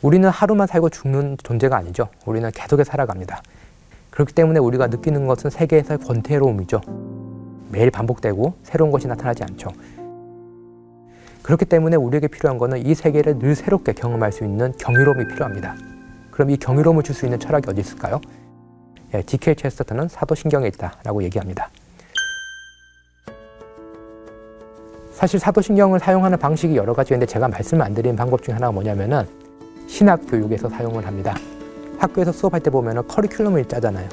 우리는 하루만 살고 죽는 존재가 아니죠. 우리는 계속해서 살아갑니다. 그렇기 때문에 우리가 느끼는 것은 세계에서의 권태로움이죠. 매일 반복되고 새로운 것이 나타나지 않죠. 그렇기 때문에 우리에게 필요한 것은 이 세계를 늘 새롭게 경험할 수 있는 경이로움이 필요합니다. 그럼 이 경이로움을 줄 수 있는 철학이 어디 있을까요? 예, D.K. 체스터턴은 사도신경에 있다라고 얘기합니다. 사실 사도신경을 사용하는 방식이 여러 가지 있는데 제가 말씀 안 드린 방법 중에 하나가 뭐냐면은 신학 교육에서 사용을 합니다. 학교에서 수업할 때 보면은 커리큘럼을 짜잖아요.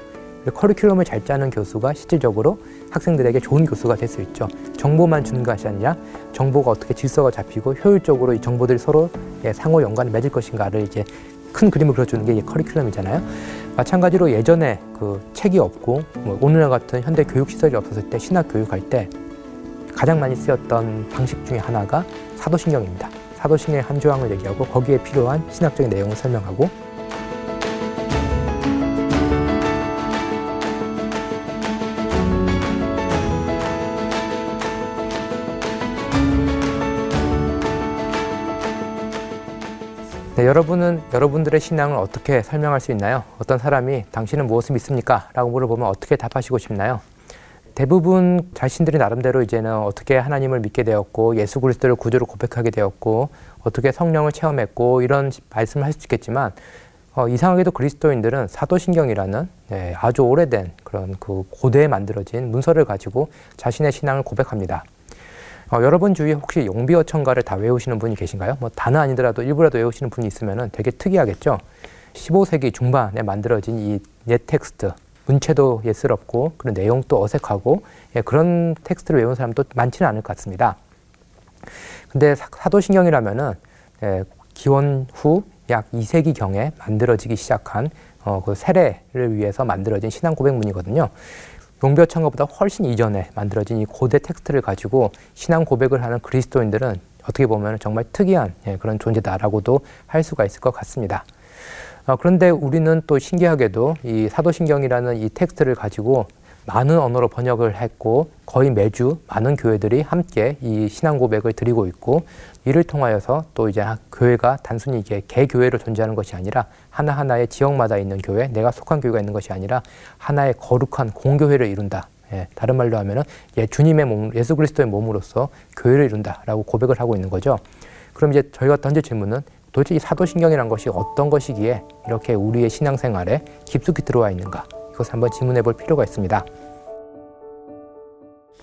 커리큘럼을 잘 짜는 교수가 실질적으로 학생들에게 좋은 교수가 될 수 있죠. 정보만 주는 것이 아니라 정보가 어떻게 질서가 잡히고 효율적으로 이 정보들이 서로 상호 연관을 맺을 것인가를 이제 큰 그림을 그려주는 게 커리큘럼이잖아요. 마찬가지로 예전에 그 책이 없고 뭐 오늘날 같은 현대 교육 시설이 없었을 때 신학 교육할 때 가장 많이 쓰였던 방식 중에 하나가 사도신경입니다. 사도신경의 한 조항을 얘기하고 거기에 필요한 신학적인 내용을 설명하고 네, 여러분은 여러분들의 신앙을 어떻게 설명할 수 있나요? 어떤 사람이 당신은 무엇을 믿습니까? 라고 물어보면 어떻게 답하시고 싶나요? 대부분 자신들이 나름대로 이제는 어떻게 하나님을 믿게 되었고 예수 그리스도를 구주로 고백하게 되었고 어떻게 성령을 체험했고 이런 말씀을 할 수 있겠지만 어, 이상하게도 그리스도인들은 사도신경이라는 네, 아주 오래된 그런 그 고대에 만들어진 문서를 가지고 자신의 신앙을 고백합니다. 어, 여러분 주위에 혹시 용비어천가를 다 외우시는 분이 계신가요? 뭐 다는 아니더라도 일부라도 외우시는 분이 있으면 되게 특이하겠죠. 15세기 중반에 만들어진 이 옛 텍스트, 문체도 예스럽고 그런 내용도 어색하고 예, 그런 텍스트를 외운 사람도 많지는 않을 것 같습니다. 근데 사도신경이라면은 예, 기원 후 약 2세기 경에 만들어지기 시작한 어, 그 세례를 위해서 만들어진 신앙 고백문이거든요. 용비어천가보다 훨씬 이전에 만들어진 이 고대 텍스트를 가지고 신앙 고백을 하는 그리스도인들은 어떻게 보면 정말 특이한 예, 그런 존재다라고도 할 수가 있을 것 같습니다. 어, 그런데 우리는 또 신기하게도 이 사도신경이라는 이 텍스트를 가지고 많은 언어로 번역을 했고 거의 매주 많은 교회들이 함께 이 신앙 고백을 드리고 있고 이를 통하여서 또 이제 교회가 단순히 이게 개교회로 존재하는 것이 아니라 하나하나의 지역마다 있는 교회, 내가 속한 교회가 있는 것이 아니라 하나의 거룩한 공교회를 이룬다. 예, 다른 말로 하면은 예, 주님의 몸, 예수 그리스도의 몸으로서 교회를 이룬다라고 고백을 하고 있는 거죠. 그럼 이제 저희가 던질 질문은 도대체 이 사도신경이란 것이 어떤 것이기에 이렇게 우리의 신앙생활에 깊숙이 들어와 있는가? 이것을 한번 질문해 볼 필요가 있습니다.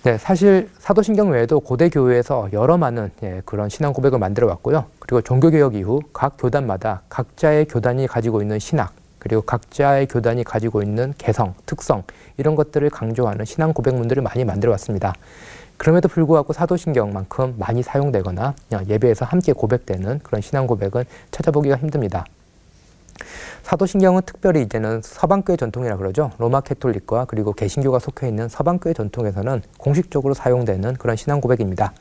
네, 사실 사도신경 외에도 고대 교회에서 여러 많은 예, 그런 신앙 고백을 만들어 왔고요. 그리고 종교개혁 이후 각 교단마다 각자의 교단이 가지고 있는 신학, 그리고 각자의 교단이 가지고 있는 개성, 특성 이런 것들을 강조하는 신앙 고백문들을 많이 만들어 왔습니다. 그럼에도 불구하고 사도신경만큼 많이 사용되거나 예배에서 함께 고백되는 그런 신앙 고백은 찾아보기가 힘듭니다. 사도신경은 특별히 이제는 서방교회 전통이라 그러죠. 로마 캐톨릭과 그리고 개신교가 속해 있는 서방교회 전통에서는 공식적으로 사용되는 그런 신앙 고백입니다.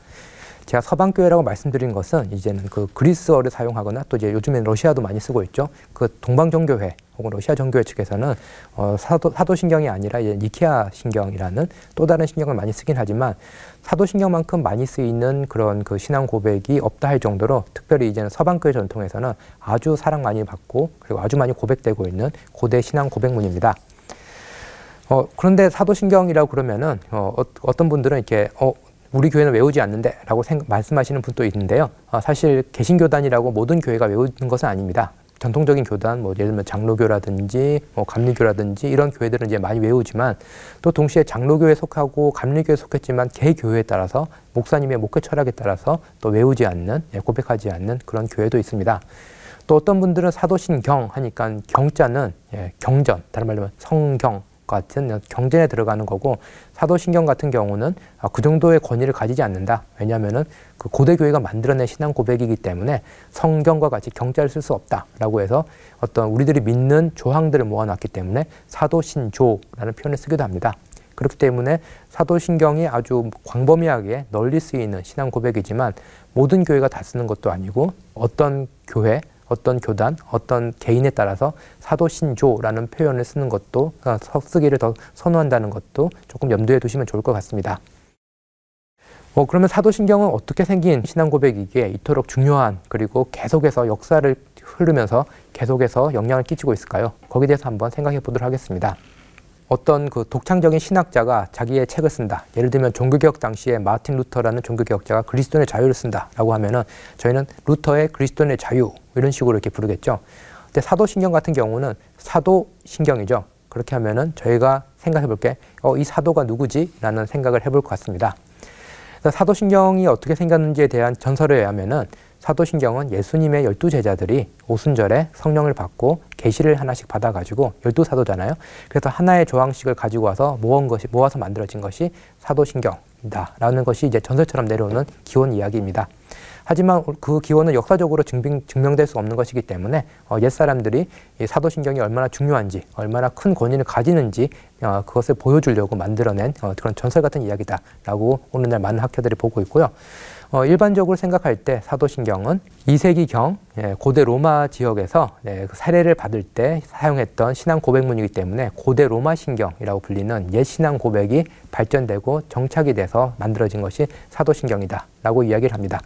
제가 서방교회라고 말씀드린 것은 이제는 그 그리스어를 사용하거나 또 이제 요즘엔 러시아도 많이 쓰고 있죠. 그 동방정교회 혹은 러시아 정교회 측에서는 어, 사도, 사도신경이 아니라 이제 니케아 신경이라는 또 다른 신경을 많이 쓰긴 하지만 사도신경만큼 많이 쓰이는 그런 그 신앙 고백이 없다 할 정도로 특별히 이제는 서방교회 전통에서는 아주 사랑 많이 받고 그리고 아주 많이 고백되고 있는 고대 신앙 고백문입니다. 어, 그런데 사도신경이라고 그러면은 어, 어떤 분들은 이렇게 어, 우리 교회는 외우지 않는데 라고 생각, 말씀하시는 분도 있는데요. 어, 사실 개신교단이라고 모든 교회가 외우는 것은 아닙니다. 전통적인 교단, 뭐 예를 들면 장로교라든지 뭐 감리교라든지 이런 교회들은 이제 많이 외우지만 또 동시에 장로교에 속하고 감리교에 속했지만 개 교회에 따라서 목사님의 목회 철학에 따라서 또 외우지 않는 예, 고백하지 않는 그런 교회도 있습니다. 또 어떤 분들은 사도신경 하니까 경자는 예, 경전, 다른 말로 하면 성경 같은 경전에 들어가는 거고 사도신경 같은 경우는 아, 그 정도의 권위를 가지지 않는다. 왜냐하면은 그 고대 교회가 만들어낸 신앙 고백이기 때문에 성경과 같이 경자를 쓸 수 없다라고 해서 어떤 우리들이 믿는 조항들을 모아놨기 때문에 사도신조라는 표현을 쓰기도 합니다. 그렇기 때문에 사도신경이 아주 광범위하게 널리 쓰이는 신앙 고백이지만 모든 교회가 다 쓰는 것도 아니고 어떤 교회 어떤 교단, 어떤 개인에 따라서 사도 신조라는 표현을 쓰는 것도 어, 쓰기를 더 선호한다는 것도 조금 염두에 두시면 좋을 것 같습니다. 어, 그러면 사도신경은 어떻게 생긴 신앙 고백이기에 이토록 중요한 그리고 계속해서 역사를 흐르면서 계속해서 영향을 끼치고 있을까요? 거기에 대해서 한번 생각해 보도록 하겠습니다. 어떤 그 독창적인 신학자가 자기의 책을 쓴다. 예를 들면 종교개혁 당시에 마틴 루터라는 종교개혁자가 그리스도인의 자유를 쓴다라고 하면은 저희는 루터의 그리스도인의 자유 이런 식으로 이렇게 부르겠죠. 근데 사도신경 같은 경우는 사도신경이죠. 그렇게 하면은 저희가 생각해 볼게, 어, 이 사도가 누구지? 라는 생각을 해볼 것 같습니다. 사도신경이 어떻게 생겼는지에 대한 전설에 의하면은 사도신경은 예수님의 열두 제자들이 오순절에 성령을 받고 계시를 하나씩 받아가지고 열두 사도잖아요. 그래서 하나의 조항식을 가지고 와서 모은 것이 모아서 만들어진 것이 사도신경이다라는 것이 이제 전설처럼 내려오는 기원 이야기입니다. 하지만 그 기원은 역사적으로 증빙, 증명될 수 없는 것이기 때문에 어, 옛 사람들이 이 사도신경이 얼마나 중요한지, 얼마나 큰 권위를 가지는지 어, 그것을 보여주려고 만들어낸 어, 그런 전설 같은 이야기다라고 오늘날 많은 학자들이 보고 있고요. 어, 일반적으로 생각할 때 사도신경은 2세기경 예, 고대 로마 지역에서 네, 그 사례를 받을 때 사용했던 신앙 고백문이기 때문에 고대 로마 신경이라고 불리는 옛 신앙 고백이 발전되고 정착이 돼서 만들어진 것이 사도신경이다라고 이야기를 합니다.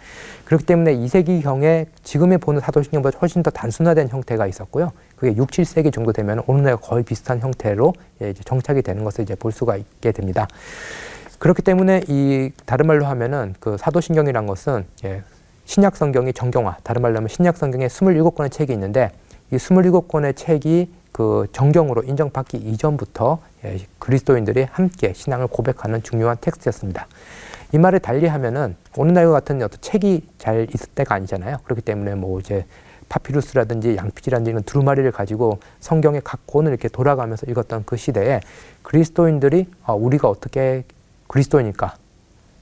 그렇기 때문에 2세기경에 지금의 보는 사도신경보다 훨씬 더 단순화된 형태가 있었고요. 그게 6, 7세기 정도 되면 오늘날 거의 비슷한 형태로 예, 정착이 되는 것을 이제 볼 수가 있게 됩니다. 그렇기 때문에 이 다른 말로 하면은 그 사도신경이란 것은 예, 신약 성경이 정경화, 다른 말로 하면 신약 성경에 27권의 책이 있는데 이 27권의 책이 그 정경으로 인정받기 이전부터 예, 그리스도인들이 함께 신앙을 고백하는 중요한 텍스트였습니다. 이 말을 달리 하면은 오늘날과 같은 어떤 책이 잘 있을 때가 아니잖아요. 그렇기 때문에 뭐 이제 파피루스라든지 양피지라든지 이런 두루마리를 가지고 성경의 각 권을 이렇게 돌아가면서 읽었던 그 시대에 그리스도인들이 아, 우리가 어떻게 그리스도니까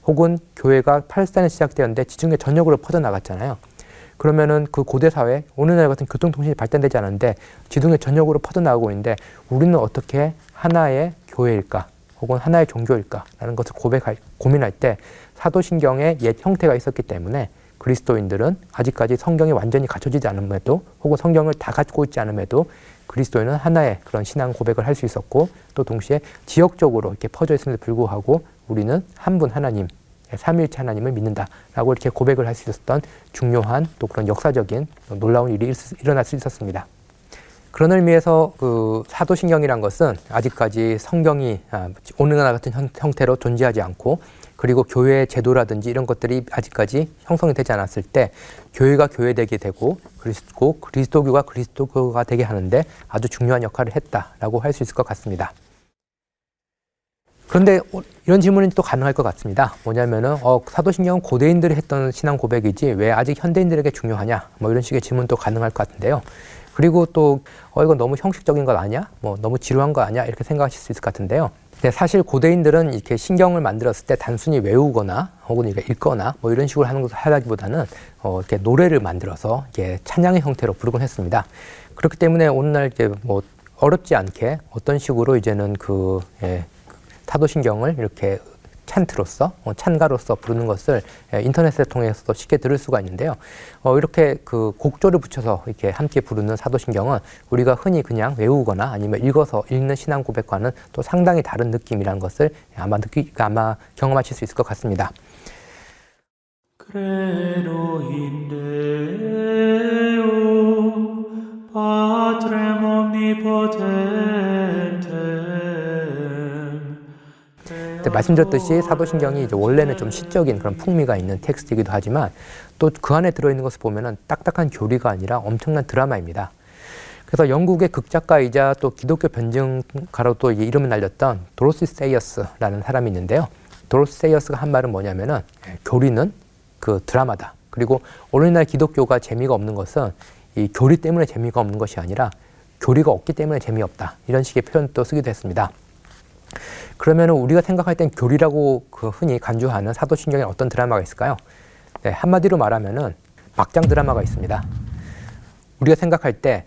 혹은 교회가 팔레스타인에 시작되었는데 지중해 전역으로 퍼져나갔잖아요. 그러면은 그 고대 사회 오늘날 같은 교통통신이 발달되지 않은데 지중해 전역으로 퍼져나가고 있는데 우리는 어떻게 하나의 교회일까 혹은 하나의 종교일까라는 것을 고백할 고민할 때 사도신경의 옛 형태가 있었기 때문에 그리스도인들은 아직까지 성경이 완전히 갖춰지지 않음에도 혹은 성경을 다 갖고 있지 않음에도 그리스도인은 하나의 그런 신앙 고백을 할 수 있었고 또 동시에 지역적으로 이렇게 퍼져 있음에도 불구하고 우리는 한 분 하나님, 삼일체 하나님을 믿는다라고 이렇게 고백을 할 수 있었던 중요한 또 그런 역사적인 놀라운 일이 일어날 수 있었습니다. 그런 의미에서 그 사도신경이란 것은 아직까지 성경이 아, 오늘 날 같은 형태로 존재하지 않고 그리고 교회 제도라든지 이런 것들이 아직까지 형성이 되지 않았을 때 교회가 교회되게 되고 그리스도 그리스도교가 그리스도교가 되게 하는데 아주 중요한 역할을 했다라고 할 수 있을 것 같습니다. 그런데 이런 질문이 또 가능할 것 같습니다. 뭐냐면은 어, 사도신경은 고대인들이 했던 신앙 고백이지 왜 아직 현대인들에게 중요하냐? 뭐 이런 식의 질문도 가능할 것 같은데요. 그리고 또 어, 이건 너무 형식적인 것 아니야? 뭐 너무 지루한 거 아니야? 이렇게 생각하실 수 있을 것 같은데요. 근데 사실 고대인들은 이렇게 신경을 만들었을 때 단순히 외우거나 혹은 이렇게 읽거나 뭐 이런 식으로 하는 것을 하기보다는 어, 이렇게 노래를 만들어서 이게 찬양의 형태로 부르곤 했습니다. 그렇기 때문에 오늘날 이제 뭐 어렵지 않게 어떤 식으로 이제는 그 예, 타도신경을 이렇게 찬트로서 어, 찬가로서 부르는 것을 예, 인터넷을 통해서도 쉽게 들을 수가 있는데요. 어, 이렇게 그 곡조를 붙여서 이렇게 함께 부르는 사도신경은 우리가 흔히 그냥 외우거나 아니면 읽어서 읽는 신앙 고백과는 또 상당히 다른 느낌이라는 것을 아마 느끼 아마 경험하실 수 있을 것 같습니다. 말씀드렸듯이 사도신경이 이제 원래는 좀 시적인 그런 풍미가 있는 텍스트이기도 하지만 또 그 안에 들어있는 것을 보면은 딱딱한 교리가 아니라 엄청난 드라마입니다. 그래서 영국의 극작가이자 또 기독교 변증가로 또 이름을 날렸던 도로시 세이어스라는 사람이 있는데요. 도로시 세이어스가 한 말은 뭐냐면은 예, 교리는 그 드라마다. 그리고 오늘날 기독교가 재미가 없는 것은 이 교리 때문에 재미가 없는 것이 아니라 교리가 없기 때문에 재미없다. 이런 식의 표현도 쓰기도 했습니다. 그러면 우리가 생각할 땐 교리라고 그 흔히 간주하는 사도신경에 어떤 드라마가 있을까요? 네, 한마디로 말하면은 막장 드라마가 있습니다. 우리가 생각할 때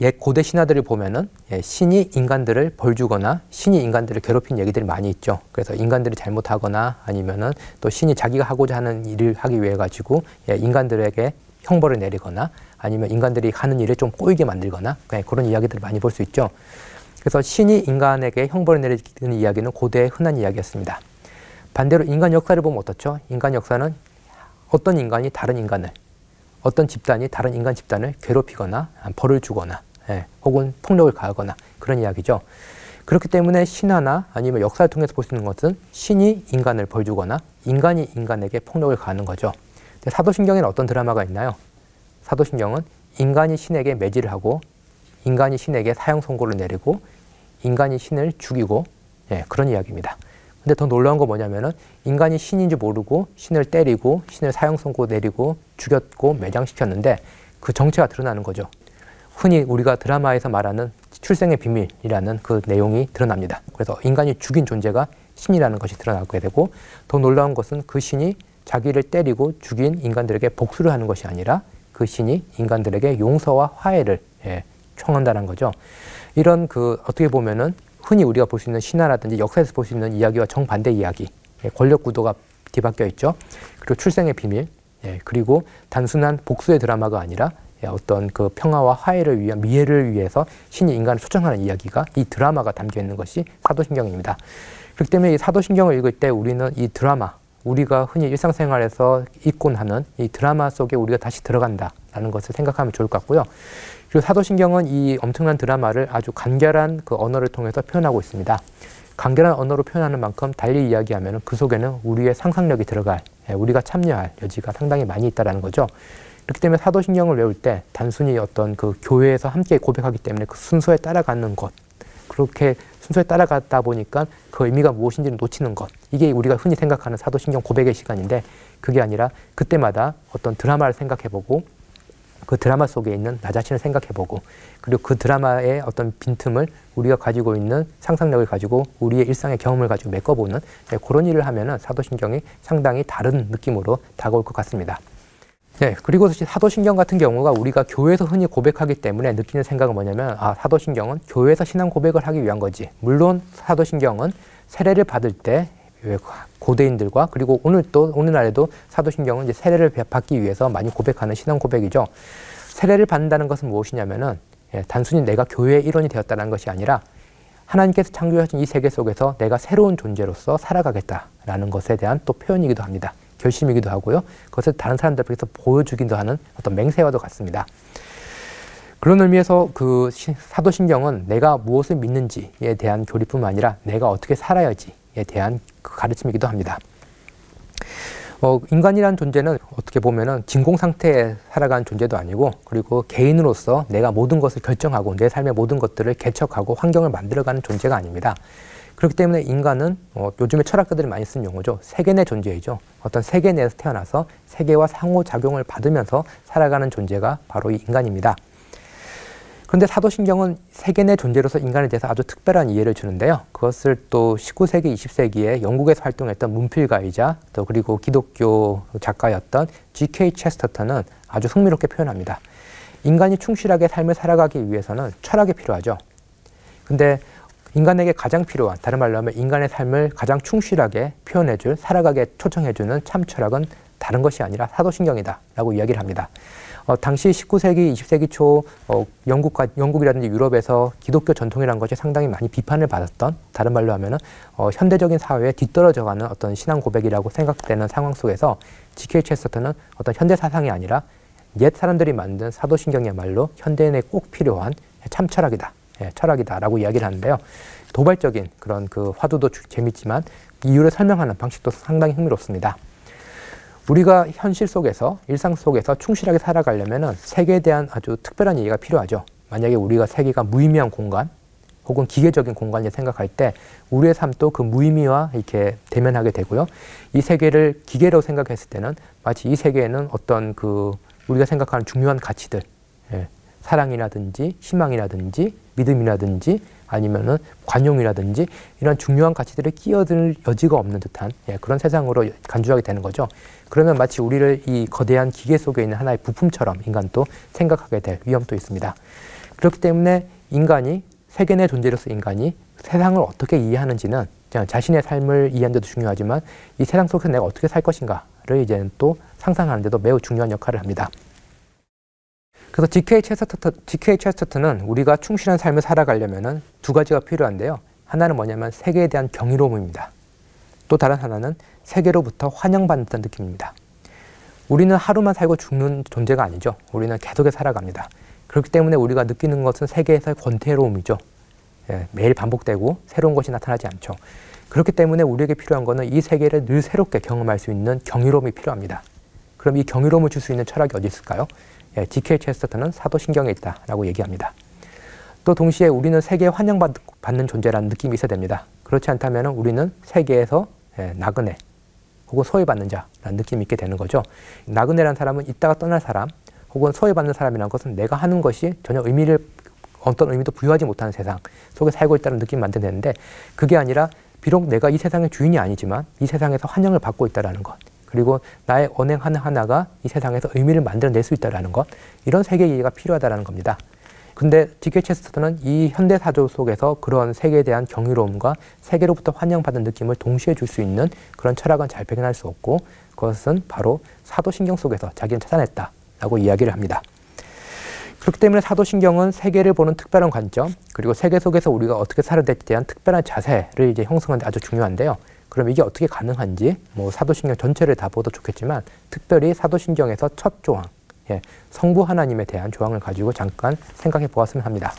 옛 고대 신화들을 보면은 예, 신이 인간들을 벌 주거나 신이 인간들을 괴롭힌 얘기들이 많이 있죠. 그래서 인간들이 잘못하거나 아니면은 또 신이 자기가 하고자 하는 일을 하기 위해 가지고 예, 인간들에게 형벌을 내리거나 아니면 인간들이 하는 일을 좀 꼬이게 만들거나 그런 이야기들을 많이 볼 수 있죠. 그래서 신이 인간에게 형벌을 내리는 이야기는 고대의 흔한 이야기였습니다. 반대로 인간 역사를 보면 어떻죠? 인간 역사는 어떤 인간이 다른 인간을 어떤 집단이 다른 인간 집단을 괴롭히거나 벌을 주거나 예, 혹은 폭력을 가하거나 그런 이야기죠. 그렇기 때문에 신화나 아니면 역사를 통해서 볼 수 있는 것은 신이 인간을 벌 주거나 인간이 인간에게 폭력을 가하는 거죠. 사도신경에는 어떤 드라마가 있나요? 사도신경은 인간이 신에게 매질을 하고 인간이 신에게 사형 선고를 내리고 인간이 신을 죽이고 예, 그런 이야기입니다. 근데 더 놀라운 건 뭐냐면은 인간이 신인 줄 모르고 신을 때리고 신을 사형 선고 내리고 죽였고 매장시켰는데 그 정체가 드러나는 거죠. 흔히 우리가 드라마에서 말하는 출생의 비밀이라는 그 내용이 드러납니다. 그래서 인간이 죽인 존재가 신이라는 것이 드러나게 되고 더 놀라운 것은 그 신이 자기를 때리고 죽인 인간들에게 복수를 하는 것이 아니라 그 신이 인간들에게 용서와 화해를 예, 청한다는 거죠. 이런 그 어떻게 보면은 흔히 우리가 볼 수 있는 신화라든지 역사에서 볼 수 있는 이야기와 정반대 이야기, 예, 권력 구도가 뒤바뀌어 있죠. 그리고 출생의 비밀, 예, 그리고 단순한 복수의 드라마가 아니라 예, 어떤 그 평화와 화해를 위한 미래를 위해서 신이 인간을 초청하는 이야기가 이 드라마가 담겨 있는 것이 사도신경입니다. 그렇기 때문에 이 사도신경을 읽을 때 우리는 이 드라마, 우리가 흔히 일상생활에서 있곤 하는 이 드라마 속에 우리가 다시 들어간다라는 것을 생각하면 좋을 것 같고요. 그리고 사도신경은 이 엄청난 드라마를 아주 간결한 그 언어를 통해서 표현하고 있습니다. 간결한 언어로 표현하는 만큼 달리 이야기하면 그 속에는 우리의 상상력이 들어갈, 예, 우리가 참여할 여지가 상당히 많이 있다는 거죠. 그렇기 때문에 사도신경을 외울 때 단순히 어떤 그 교회에서 함께 고백하기 때문에 그 순서에 따라가는 것, 그렇게 순서에 따라가다 보니까 그 의미가 무엇인지를 놓치는 것. 이게 우리가 흔히 생각하는 사도신경 고백의 시간인데 그게 아니라 그때마다 어떤 드라마를 생각해보고 그 드라마 속에 있는 나 자신을 생각해보고 그리고 그 드라마의 어떤 빈틈을 우리가 가지고 있는 상상력을 가지고 우리의 일상의 경험을 가지고 메꿔보는 네, 그런 일을 하면은 사도신경이 상당히 다른 느낌으로 다가올 것 같습니다. 네, 그리고 사도신경 같은 경우가 우리가 교회에서 흔히 고백하기 때문에 느끼는 생각은 뭐냐면 아 사도신경은 교회에서 신앙 고백을 하기 위한 거지. 물론 사도신경은 세례를 받을 때 고대인들과 그리고 오늘 또 오늘날에도 사도신경은 이제 세례를 받기 위해서 많이 고백하는 신앙 고백이죠. 세례를 받는다는 것은 무엇이냐면은 예, 단순히 내가 교회의 일원이 되었다는 것이 아니라 하나님께서 창조하신 이 세계 속에서 내가 새로운 존재로서 살아가겠다라는 것에 대한 또 표현이기도 합니다. 결심이기도 하고요. 그것을 다른 사람들에게서 보여주기도 하는 어떤 맹세와도 같습니다. 그런 의미에서 그 사도신경은 내가 무엇을 믿는지에 대한 교리뿐만 아니라 내가 어떻게 살아야지에 대한 그 가르침이기도 합니다. 어, 인간이란 존재는 어떻게 보면은 진공 상태에 살아가는 존재도 아니고 그리고 개인으로서 내가 모든 것을 결정하고 내 삶의 모든 것들을 개척하고 환경을 만들어가는 존재가 아닙니다. 그렇기 때문에 인간은 어, 요즘에 철학가들이 많이 쓰는 용어죠. 세계 내 존재이죠. 어떤 세계 내에서 태어나서 세계와 상호작용을 받으면서 살아가는 존재가 바로 이 인간입니다. 그런데 사도신경은 세계 내 존재로서 인간에 대해서 아주 특별한 이해를 주는데요. 그것을 또 19세기, 20세기에 영국에서 활동했던 문필가이자 또 그리고 기독교 작가였던 G.K. 체스터턴은 아주 흥미롭게 표현합니다. 인간이 충실하게 삶을 살아가기 위해서는 철학이 필요하죠. 근데 인간에게 가장 필요한 다른 말로 하면 인간의 삶을 가장 충실하게 표현해줄 살아가게 초청해주는 참 철학은 다른 것이 아니라 사도신경이다 라고 이야기를 합니다. 어, 당시 19세기, 20세기 초 어, 영국과 영국이라든지 유럽에서 기독교 전통이라는 것이 상당히 많이 비판을 받았던 다른 말로 하면은 어, 현대적인 사회에 뒤떨어져가는 어떤 신앙 고백이라고 생각되는 상황 속에서 G.K. 체스터는 어떤 현대 사상이 아니라 옛 사람들이 만든 사도신경이야말로 현대인에 꼭 필요한 참 철학이다. 예, 철학이다라고 이야기를 하는데요. 도발적인 그런 그 화두도 재밌지만 이유를 설명하는 방식도 상당히 흥미롭습니다. 우리가 현실 속에서 일상 속에서 충실하게 살아가려면 세계에 대한 아주 특별한 이해가 필요하죠. 만약에 우리가 세계가 무의미한 공간 혹은 기계적인 공간을 생각할 때 우리의 삶도 그 무의미와 이렇게 대면하게 되고요. 이 세계를 기계로 생각했을 때는 마치 이 세계에는 어떤 그 우리가 생각하는 중요한 가치들, 예, 사랑이라든지 희망이라든지 믿음이라든지 아니면은 관용이라든지 이런 중요한 가치들을 끼어들 여지가 없는 듯한 예, 그런 세상으로 간주하게 되는 거죠. 그러면 마치 우리를 이 거대한 기계 속에 있는 하나의 부품처럼 인간도 생각하게 될 위험도 있습니다. 그렇기 때문에 인간이 세계 내 존재로서 인간이 세상을 어떻게 이해하는지는 자신의 삶을 이해하는 데도 중요하지만 이 세상 속에서 내가 어떻게 살 것인가를 이제는 또 상상하는 데도 매우 중요한 역할을 합니다. 그래서 GK 체스터턴, GK 체스터턴은 우리가 충실한 삶을 살아가려면 두 가지가 필요한데요. 하나는 뭐냐면 세계에 대한 경이로움입니다. 또 다른 하나는 세계로부터 환영받는 느낌입니다. 우리는 하루만 살고 죽는 존재가 아니죠. 우리는 계속해서 살아갑니다. 그렇기 때문에 우리가 느끼는 것은 세계에서의 권태로움이죠. 예, 매일 반복되고 새로운 것이 나타나지 않죠. 그렇기 때문에 우리에게 필요한 것은 이 세계를 늘 새롭게 경험할 수 있는 경이로움이 필요합니다. 그럼 이 경이로움을 줄 수 있는 철학이 어디 있을까요? 예, G.K. 체스터턴은 사도신경에 있다라고 얘기합니다. 또 동시에 우리는 세계에 환영받는 존재라는 느낌이 있어야 됩니다. 그렇지 않다면 우리는 세계에서 예, 나그네 혹은 소외받는 자라는 느낌이 있게 되는 거죠. 나그네라는 사람은 있다가 떠날 사람 혹은 소외받는 사람이라는 것은 내가 하는 것이 전혀 의미를 어떤 의미도 부여하지 못하는 세상 속에 살고 있다는 느낌을 만들어내는데 그게 아니라 비록 내가 이 세상의 주인이 아니지만 이 세상에서 환영을 받고 있다는 것 그리고 나의 언행 하나하나가 이 세상에서 의미를 만들어낼 수 있다는 것 이런 세계 이해가 필요하다는 겁니다. 근데 디케 체스터는 이 현대 사조 속에서 그런 세계에 대한 경이로움과 세계로부터 환영받은 느낌을 동시에 줄 수 있는 그런 철학은 잘 발견할 수 없고 그것은 바로 사도신경 속에서 자기는 찾아냈다라고 이야기를 합니다. 그렇기 때문에 사도신경은 세계를 보는 특별한 관점 그리고 세계 속에서 우리가 어떻게 살아야 될지에 대한 특별한 자세를 이제 형성하는 데 아주 중요한데요. 그럼 이게 어떻게 가능한지 뭐 사도신경 전체를 다 보도 좋겠지만 특별히 사도신경에서 첫 조항 예, 성부 하나님에 대한 조항을 가지고 잠깐 생각해 보았으면 합니다.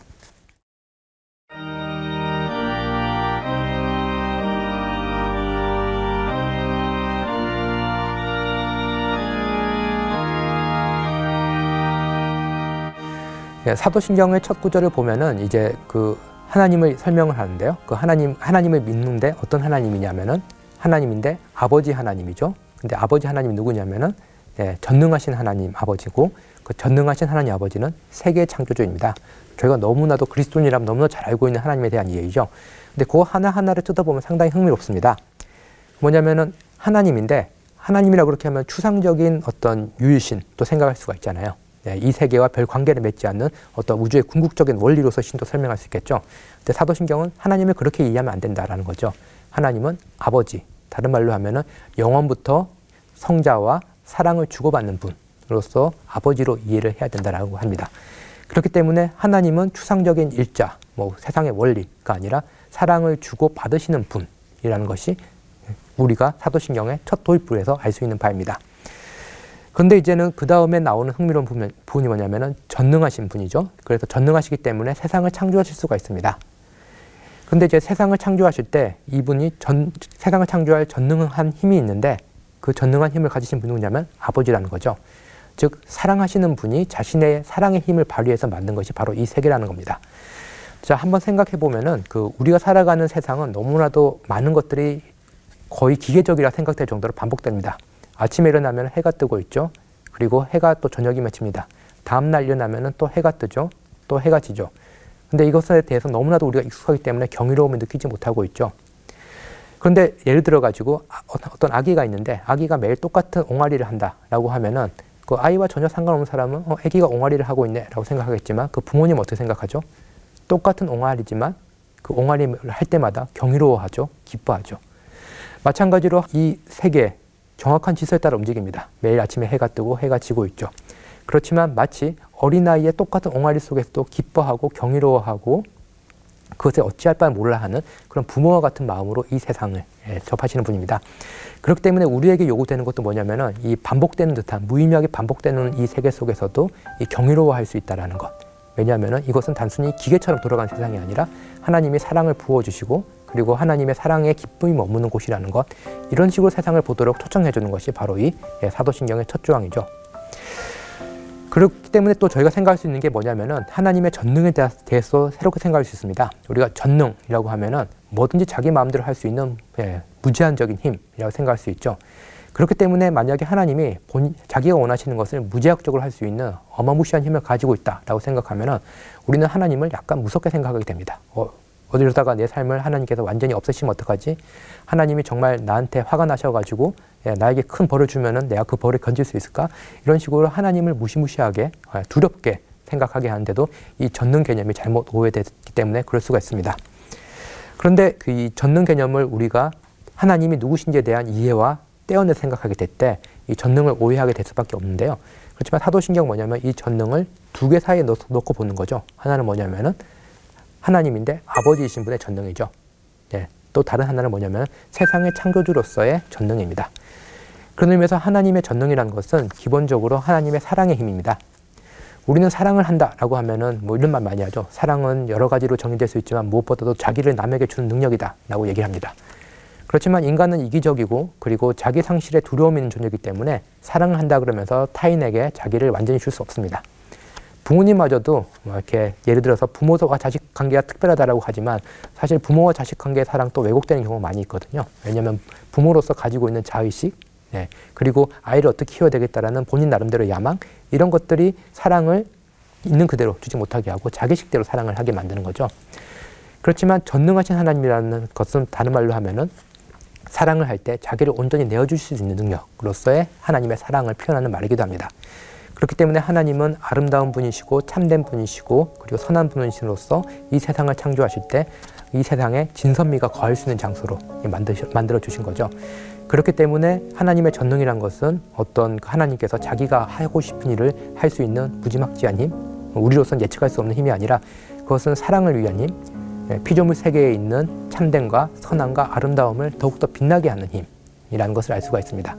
예, 사도신경의 첫 구절을 보면은 이제 그 하나님을 설명을 하는데요. 그 하나님 하나님을 믿는데 어떤 하나님이냐면은 하나님인데 아버지 하나님이죠. 근데 아버지 하나님이 누구냐면은 네, 전능하신 하나님 아버지고 그 전능하신 하나님 아버지는 세계 창조주입니다. 저희가 너무나도 그리스도인이라면 너무나 잘 알고 있는 하나님에 대한 이해이죠. 근데 그 하나하나를 뜯어보면 상당히 흥미롭습니다. 뭐냐면은 하나님인데 하나님이라고 그렇게 하면 추상적인 어떤 유일신 또 생각할 수가 있잖아요. 네, 이 세계와 별 관계를 맺지 않는 어떤 우주의 궁극적인 원리로서 신도 설명할 수 있겠죠. 근데 사도신경은 하나님을 그렇게 이해하면 안 된다라는 거죠. 하나님은 아버지, 다른 말로 하면은 영원부터 성자와 사랑을 주고받는 분으로서 아버지로 이해를 해야 된다라고 합니다. 그렇기 때문에 하나님은 추상적인 일자, 뭐 세상의 원리가 아니라 사랑을 주고 받으시는 분이라는 것이 우리가 사도신경의 첫 도입부에서 알 수 있는 바입니다. 그런데 이제는 그 다음에 나오는 흥미로운 부분이 뭐냐면은 전능하신 분이죠. 그래서 전능하시기 때문에 세상을 창조하실 수가 있습니다. 근데 이제 세상을 창조하실 때 이분이 전, 세상을 창조할 전능한 힘이 있는데 그 전능한 힘을 가지신 분이 누구냐면 아버지라는 거죠. 즉 사랑하시는 분이 자신의 사랑의 힘을 발휘해서 만든 것이 바로 이 세계라는 겁니다. 자, 한번 생각해 보면은 그 우리가 살아가는 세상은 너무나도 많은 것들이 거의 기계적이라 생각될 정도로 반복됩니다. 아침에 일어나면 해가 뜨고 있죠. 그리고 해가 또 저녁이 맺힙니다. 다음 날 일어나면 또 해가 뜨죠. 또 해가 지죠. 근데 이것에 대해서 너무나도 우리가 익숙하기 때문에 경이로움을 느끼지 못하고 있죠. 그런데 예를 들어 가지고 아, 어떤 아기가 있는데 아기가 매일 똑같은 옹알이를 한다라고 하면은 그 아이와 전혀 상관없는 사람은 어, 아기가 옹알이를 하고 있네라고 생각하겠지만 그 부모님 어떻게 생각하죠? 똑같은 옹알이지만 그 옹알이를 할 때마다 경이로워하죠, 기뻐하죠. 마찬가지로 이 세계 정확한 지서에 따라 움직입니다. 매일 아침에 해가 뜨고 해가 지고 있죠. 그렇지만 마치 어린아이의 똑같은 옹알이 속에서도 기뻐하고 경이로워하고 그것에 어찌할 바를 몰라 하는 그런 부모와 같은 마음으로 이 세상을 예, 접하시는 분입니다. 그렇기 때문에 우리에게 요구되는 것도 뭐냐면은 이 반복되는 듯한 무의미하게 반복되는 이 세계 속에서도 이 경이로워할 수 있다라는 것. 왜냐하면은 이것은 단순히 기계처럼 돌아가는 세상이 아니라 하나님이 사랑을 부어주시고 그리고 하나님의 사랑에 기쁨이 머무는 곳이라는 것 이런 식으로 세상을 보도록 초청해 주는 것이 바로 이 예, 사도신경의 첫 조항이죠. 그렇기 때문에 또 저희가 생각할 수 있는 게 뭐냐면은 하나님의 전능에 대해서 새롭게 생각할 수 있습니다. 우리가 전능이라고 하면은 뭐든지 자기 마음대로 할 수 있는 예, 무제한적인 힘이라고 생각할 수 있죠. 그렇기 때문에 만약에 하나님이 본, 자기가 원하시는 것을 무제약적으로 할 수 있는 어마무시한 힘을 가지고 있다라고 생각하면은 우리는 하나님을 약간 무섭게 생각하게 됩니다. 어, 어디로다가 내 삶을 하나님께서 완전히 없애시면 어떡하지? 하나님이 정말 나한테 화가 나셔가지고 예, 나에게 큰 벌을 주면은 내가 그 벌을 건질 수 있을까? 이런 식으로 하나님을 무시무시하게 예, 두렵게 생각하게 하는데도 이 전능 개념이 잘못 오해됐기 때문에 그럴 수가 있습니다. 그런데 그 이 전능 개념을 우리가 하나님이 누구신지에 대한 이해와 떼어내 생각하게 될 때 이 전능을 오해하게 될 수밖에 없는데요. 그렇지만 사도신경 뭐냐면 이 전능을 두 개 사이에 놓고 보는 거죠. 하나는 뭐냐면은 하나님인데 아버지이신 분의 전능이죠. 네. 또 다른 하나는 뭐냐면 세상의 창조주로서의 전능입니다. 그런 의미에서 하나님의 전능이라는 것은 기본적으로 하나님의 사랑의 힘입니다. 우리는 사랑을 한다라고 하면은 뭐 이런 말 많이 하죠. 사랑은 여러 가지로 정의될 수 있지만 무엇보다도 자기를 남에게 주는 능력이다라고 얘기를 합니다. 그렇지만 인간은 이기적이고 그리고 자기 상실에 두려움이 있는 존재이기 때문에 사랑을 한다 그러면서 타인에게 자기를 완전히 줄 수 없습니다. 부모님마저도 뭐 이렇게 예를 들어서 부모와 자식 관계가 특별하다라고 하지만 사실 부모와 자식 관계의 사랑 또 왜곡되는 경우가 많이 있거든요. 왜냐하면 부모로서 가지고 있는 자의식, 네, 그리고 아이를 어떻게 키워야 되겠다라는 본인 나름대로 야망 이런 것들이 사랑을 있는 그대로 주지 못하게 하고 자기식대로 사랑을 하게 만드는 거죠. 그렇지만 전능하신 하나님이라는 것은 다른 말로 하면은 사랑을 할 때 자기를 온전히 내어줄 수 있는 능력으로서의 하나님의 사랑을 표현하는 말이기도 합니다. 그렇기 때문에 하나님은 아름다운 분이시고 참된 분이시고 그리고 선한 분이시로서 이 세상을 창조하실 때 이 세상에 진선미가 거할 수 있는 장소로 만들어 주신 거죠. 그렇기 때문에 하나님의 전능이란 것은 어떤 그 하나님께서 자기가 하고 싶은 일을 할 수 있는 무지막지한 힘, 우리로서는 예측할 수 없는 힘이 아니라 그것은 사랑을 위한 힘, 예, 피조물 세계에 있는 참됨과 선함과 아름다움을 더욱더 빛나게 하는 힘이라는 것을 알 수가 있습니다.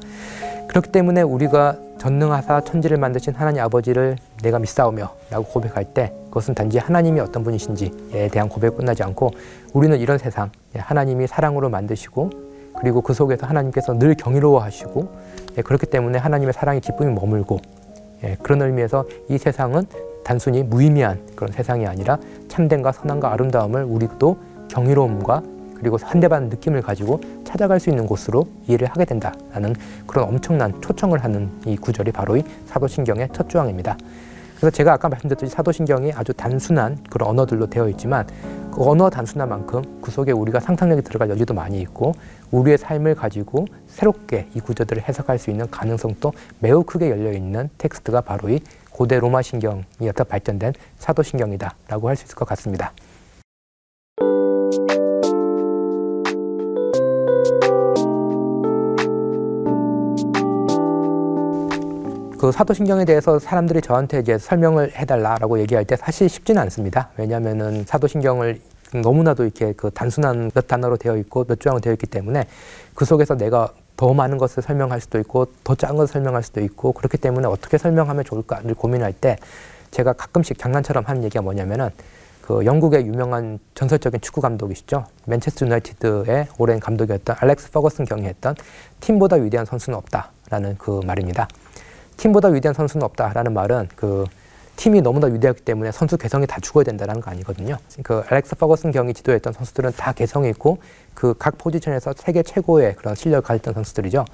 그렇기 때문에 우리가 전능하사 천지를 만드신 하나님 아버지를 내가 믿사오며 라고 고백할 때 그것은 단지 하나님이 어떤 분이신지에 대한 고백 끝나지 않고 우리는 이런 세상 예, 하나님이 사랑으로 만드시고 그리고 그 속에서 하나님께서 늘 경이로워하시고 예, 그렇기 때문에 하나님의 사랑의 기쁨이 머물고 예, 그런 의미에서 이 세상은 단순히 무의미한 그런 세상이 아니라 참됨과 선함과 아름다움을 우리도 경이로움과 그리고 한대반 느낌을 가지고 찾아갈 수 있는 곳으로 이해를 하게 된다라는 그런 엄청난 초청을 하는 이 구절이 바로 이 사도신경의 첫 조항입니다. 그래서 제가 아까 말씀드렸듯이 사도신경이 아주 단순한 그런 언어들로 되어 있지만 그 언어 단순한 만큼 그 속에 우리가 상상력이 들어갈 여지도 많이 있고 우리의 삶을 가지고 새롭게 이 구절들을 해석할 수 있는 가능성도 매우 크게 열려 있는 텍스트가 바로 이 고대 로마 신경이었다 발전된 사도신경이다라고 할 수 있을 것 같습니다. 그 사도신경에 대해서 사람들이 저한테 이제 설명을 해달라라고 얘기할 때 사실 쉽지는 않습니다. 왜냐하면은 사도신경을 너무나도 이렇게 그 단순한 몇 단어로 되어 있고 몇 조항으로 되어 있기 때문에 그 속에서 내가 더 많은 것을 설명할 수도 있고 더 작은 것을 설명할 수도 있고 그렇기 때문에 어떻게 설명하면 좋을까를 고민할 때 제가 가끔씩 장난처럼 하는 얘기가 뭐냐면은 그 영국의 유명한 전설적인 축구 감독이시죠. 맨체스터 유나이티드의 오랜 감독이었던 알렉스 퍼거슨 경이 했던 팀보다 위대한 선수는 없다라는 그 말입니다. 팀보다 위대한 선수는 없다라는 말은 그 팀이 너무나 위대하기 때문에 선수 개성이 다 죽어야 된다는 거 아니거든요. 그 알렉스 퍼거슨 경이 지도했던 선수들은 다 개성이 있고 그 각 포지션에서 세계 최고의 그런 실력을 가졌던 선수들이죠.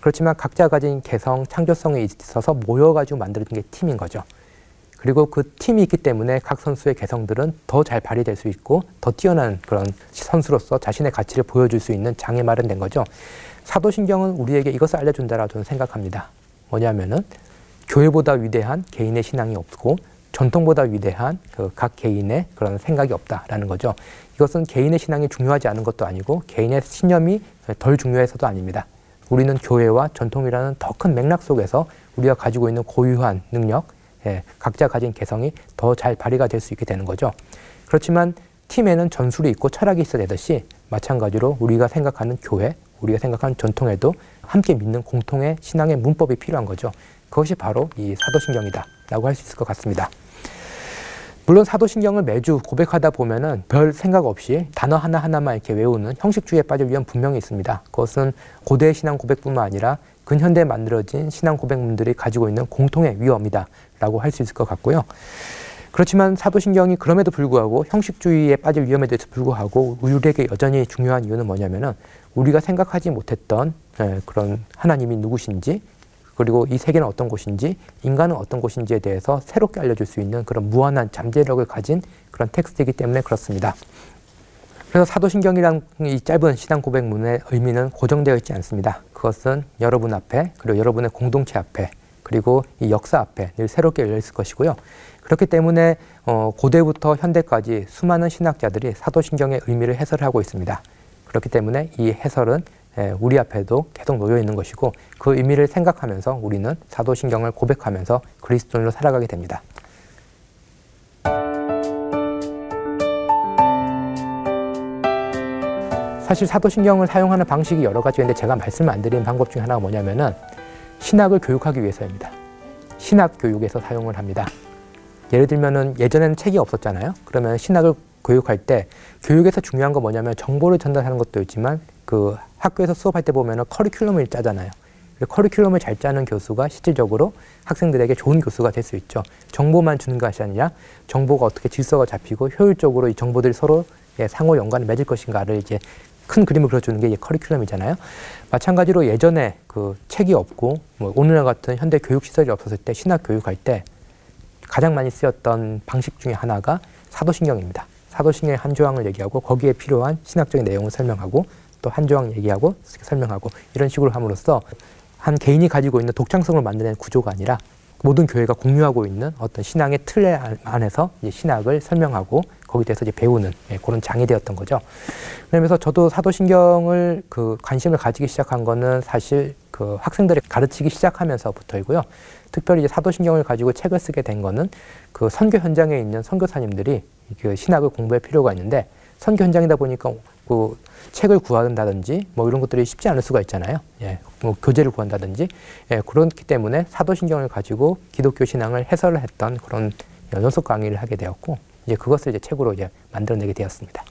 그렇지만 각자 가진 개성, 창조성이 있어서 모여가지고 만들어진 게 팀인 거죠. 그리고 그 팀이 있기 때문에 각 선수의 개성들은 더 잘 발휘될 수 있고 더 뛰어난 그런 선수로서 자신의 가치를 보여줄 수 있는 장에 마련된 거죠. 사도신경은 우리에게 이것을 알려준다라고 저는 생각합니다. 뭐냐면은 교회보다 위대한 개인의 신앙이 없고 전통보다 위대한 그 각 개인의 그런 생각이 없다라는 거죠. 이것은 개인의 신앙이 중요하지 않은 것도 아니고 개인의 신념이 덜 중요해서도 아닙니다. 우리는 교회와 전통이라는 더 큰 맥락 속에서 우리가 가지고 있는 고유한 능력, 예, 각자 가진 개성이 더 잘 발휘가 될 수 있게 되는 거죠. 그렇지만 팀에는 전술이 있고 철학이 있어야 되듯이 마찬가지로 우리가 생각하는 교회, 우리가 생각하는 전통에도 함께 믿는 공통의 신앙의 문법이 필요한 거죠. 그것이 바로 이 사도신경이다라고 할 수 있을 것 같습니다. 물론 사도신경을 매주 고백하다 보면은 별 생각 없이 단어 하나하나만 이렇게 외우는 형식주의에 빠질 위험 분명히 있습니다. 그것은 고대 신앙 고백뿐만 아니라 근현대에 만들어진 신앙 고백문들이 가지고 있는 공통의 위험이다라고 할 수 있을 것 같고요. 그렇지만 사도신경이 그럼에도 불구하고 형식주의에 빠질 위험에 대해서 불구하고 우리에게 여전히 중요한 이유는 뭐냐면은 우리가 생각하지 못했던 예, 그런 하나님이 누구신지 그리고 이 세계는 어떤 곳인지 인간은 어떤 곳인지에 대해서 새롭게 알려줄 수 있는 그런 무한한 잠재력을 가진 그런 텍스트이기 때문에 그렇습니다. 그래서 사도신경이란 이 짧은 신앙 고백문의 의미는 고정되어 있지 않습니다. 그것은 여러분 앞에 그리고 여러분의 공동체 앞에 그리고 이 역사 앞에 늘 새롭게 열려 있을 것이고요. 그렇기 때문에 어, 고대부터 현대까지 수많은 신학자들이 사도신경의 의미를 해설하고 있습니다. 그렇기 때문에 이 해설은 예, 우리 앞에도 계속 놓여 있는 것이고 그 의미를 생각하면서 우리는 사도신경을 고백하면서 그리스도인으로 살아가게 됩니다. 사실 사도신경을 사용하는 방식이 여러 가지가 있는데 제가 말씀 안 드린 방법 중에 하나가 뭐냐면은 신학을 교육하기 위해서입니다. 신학 교육에서 사용을 합니다. 예를 들면은 예전에는 책이 없었잖아요. 그러면 신학을 교육할 때 교육에서 중요한 건 뭐냐면 정보를 전달하는 것도 있지만 그 학교에서 수업할 때 보면은 커리큘럼을 짜잖아요. 커리큘럼을 잘 짜는 교수가 실질적으로 학생들에게 좋은 교수가 될 수 있죠. 정보만 주는 것이 아니라 정보가 어떻게 질서가 잡히고 효율적으로 이 정보들이 서로 예, 상호 연관을 맺을 것인가를 이제 큰 그림을 그려주는 게 커리큘럼이잖아요. 마찬가지로 예전에 그 책이 없고 뭐 오늘날 같은 현대 교육 시설이 없었을 때 신학 교육할 때 가장 많이 쓰였던 방식 중에 하나가 사도신경입니다. 사도신경의 한 조항을 얘기하고 거기에 필요한 신학적인 내용을 설명하고 또 한 조항 얘기하고 설명하고 이런 식으로 함으로써 한 개인이 가지고 있는 독창성을 만드는 구조가 아니라 모든 교회가 공유하고 있는 어떤 신앙의 틀 안에서 신학을 설명하고 거기에 대해서 이제 배우는 예, 그런 장이 되었던 거죠. 그러면서 저도 사도신경을 그 관심을 가지기 시작한 거는 사실 그 학생들이 가르치기 시작하면서부터이고요. 특별히 이제 사도신경을 가지고 책을 쓰게 된 거는 그 선교 현장에 있는 선교사님들이 그 신학을 공부할 필요가 있는데 선교 현장이다 보니까 그 책을 구한다든지 뭐 이런 것들이 쉽지 않을 수가 있잖아요. 예, 뭐 교재를 구한다든지 예, 그렇기 때문에 사도신경을 가지고 기독교 신앙을 해설을 했던 그런 연속 강의를 하게 되었고 이제 그것을 이제 책으로 이제 만들어내게 되었습니다.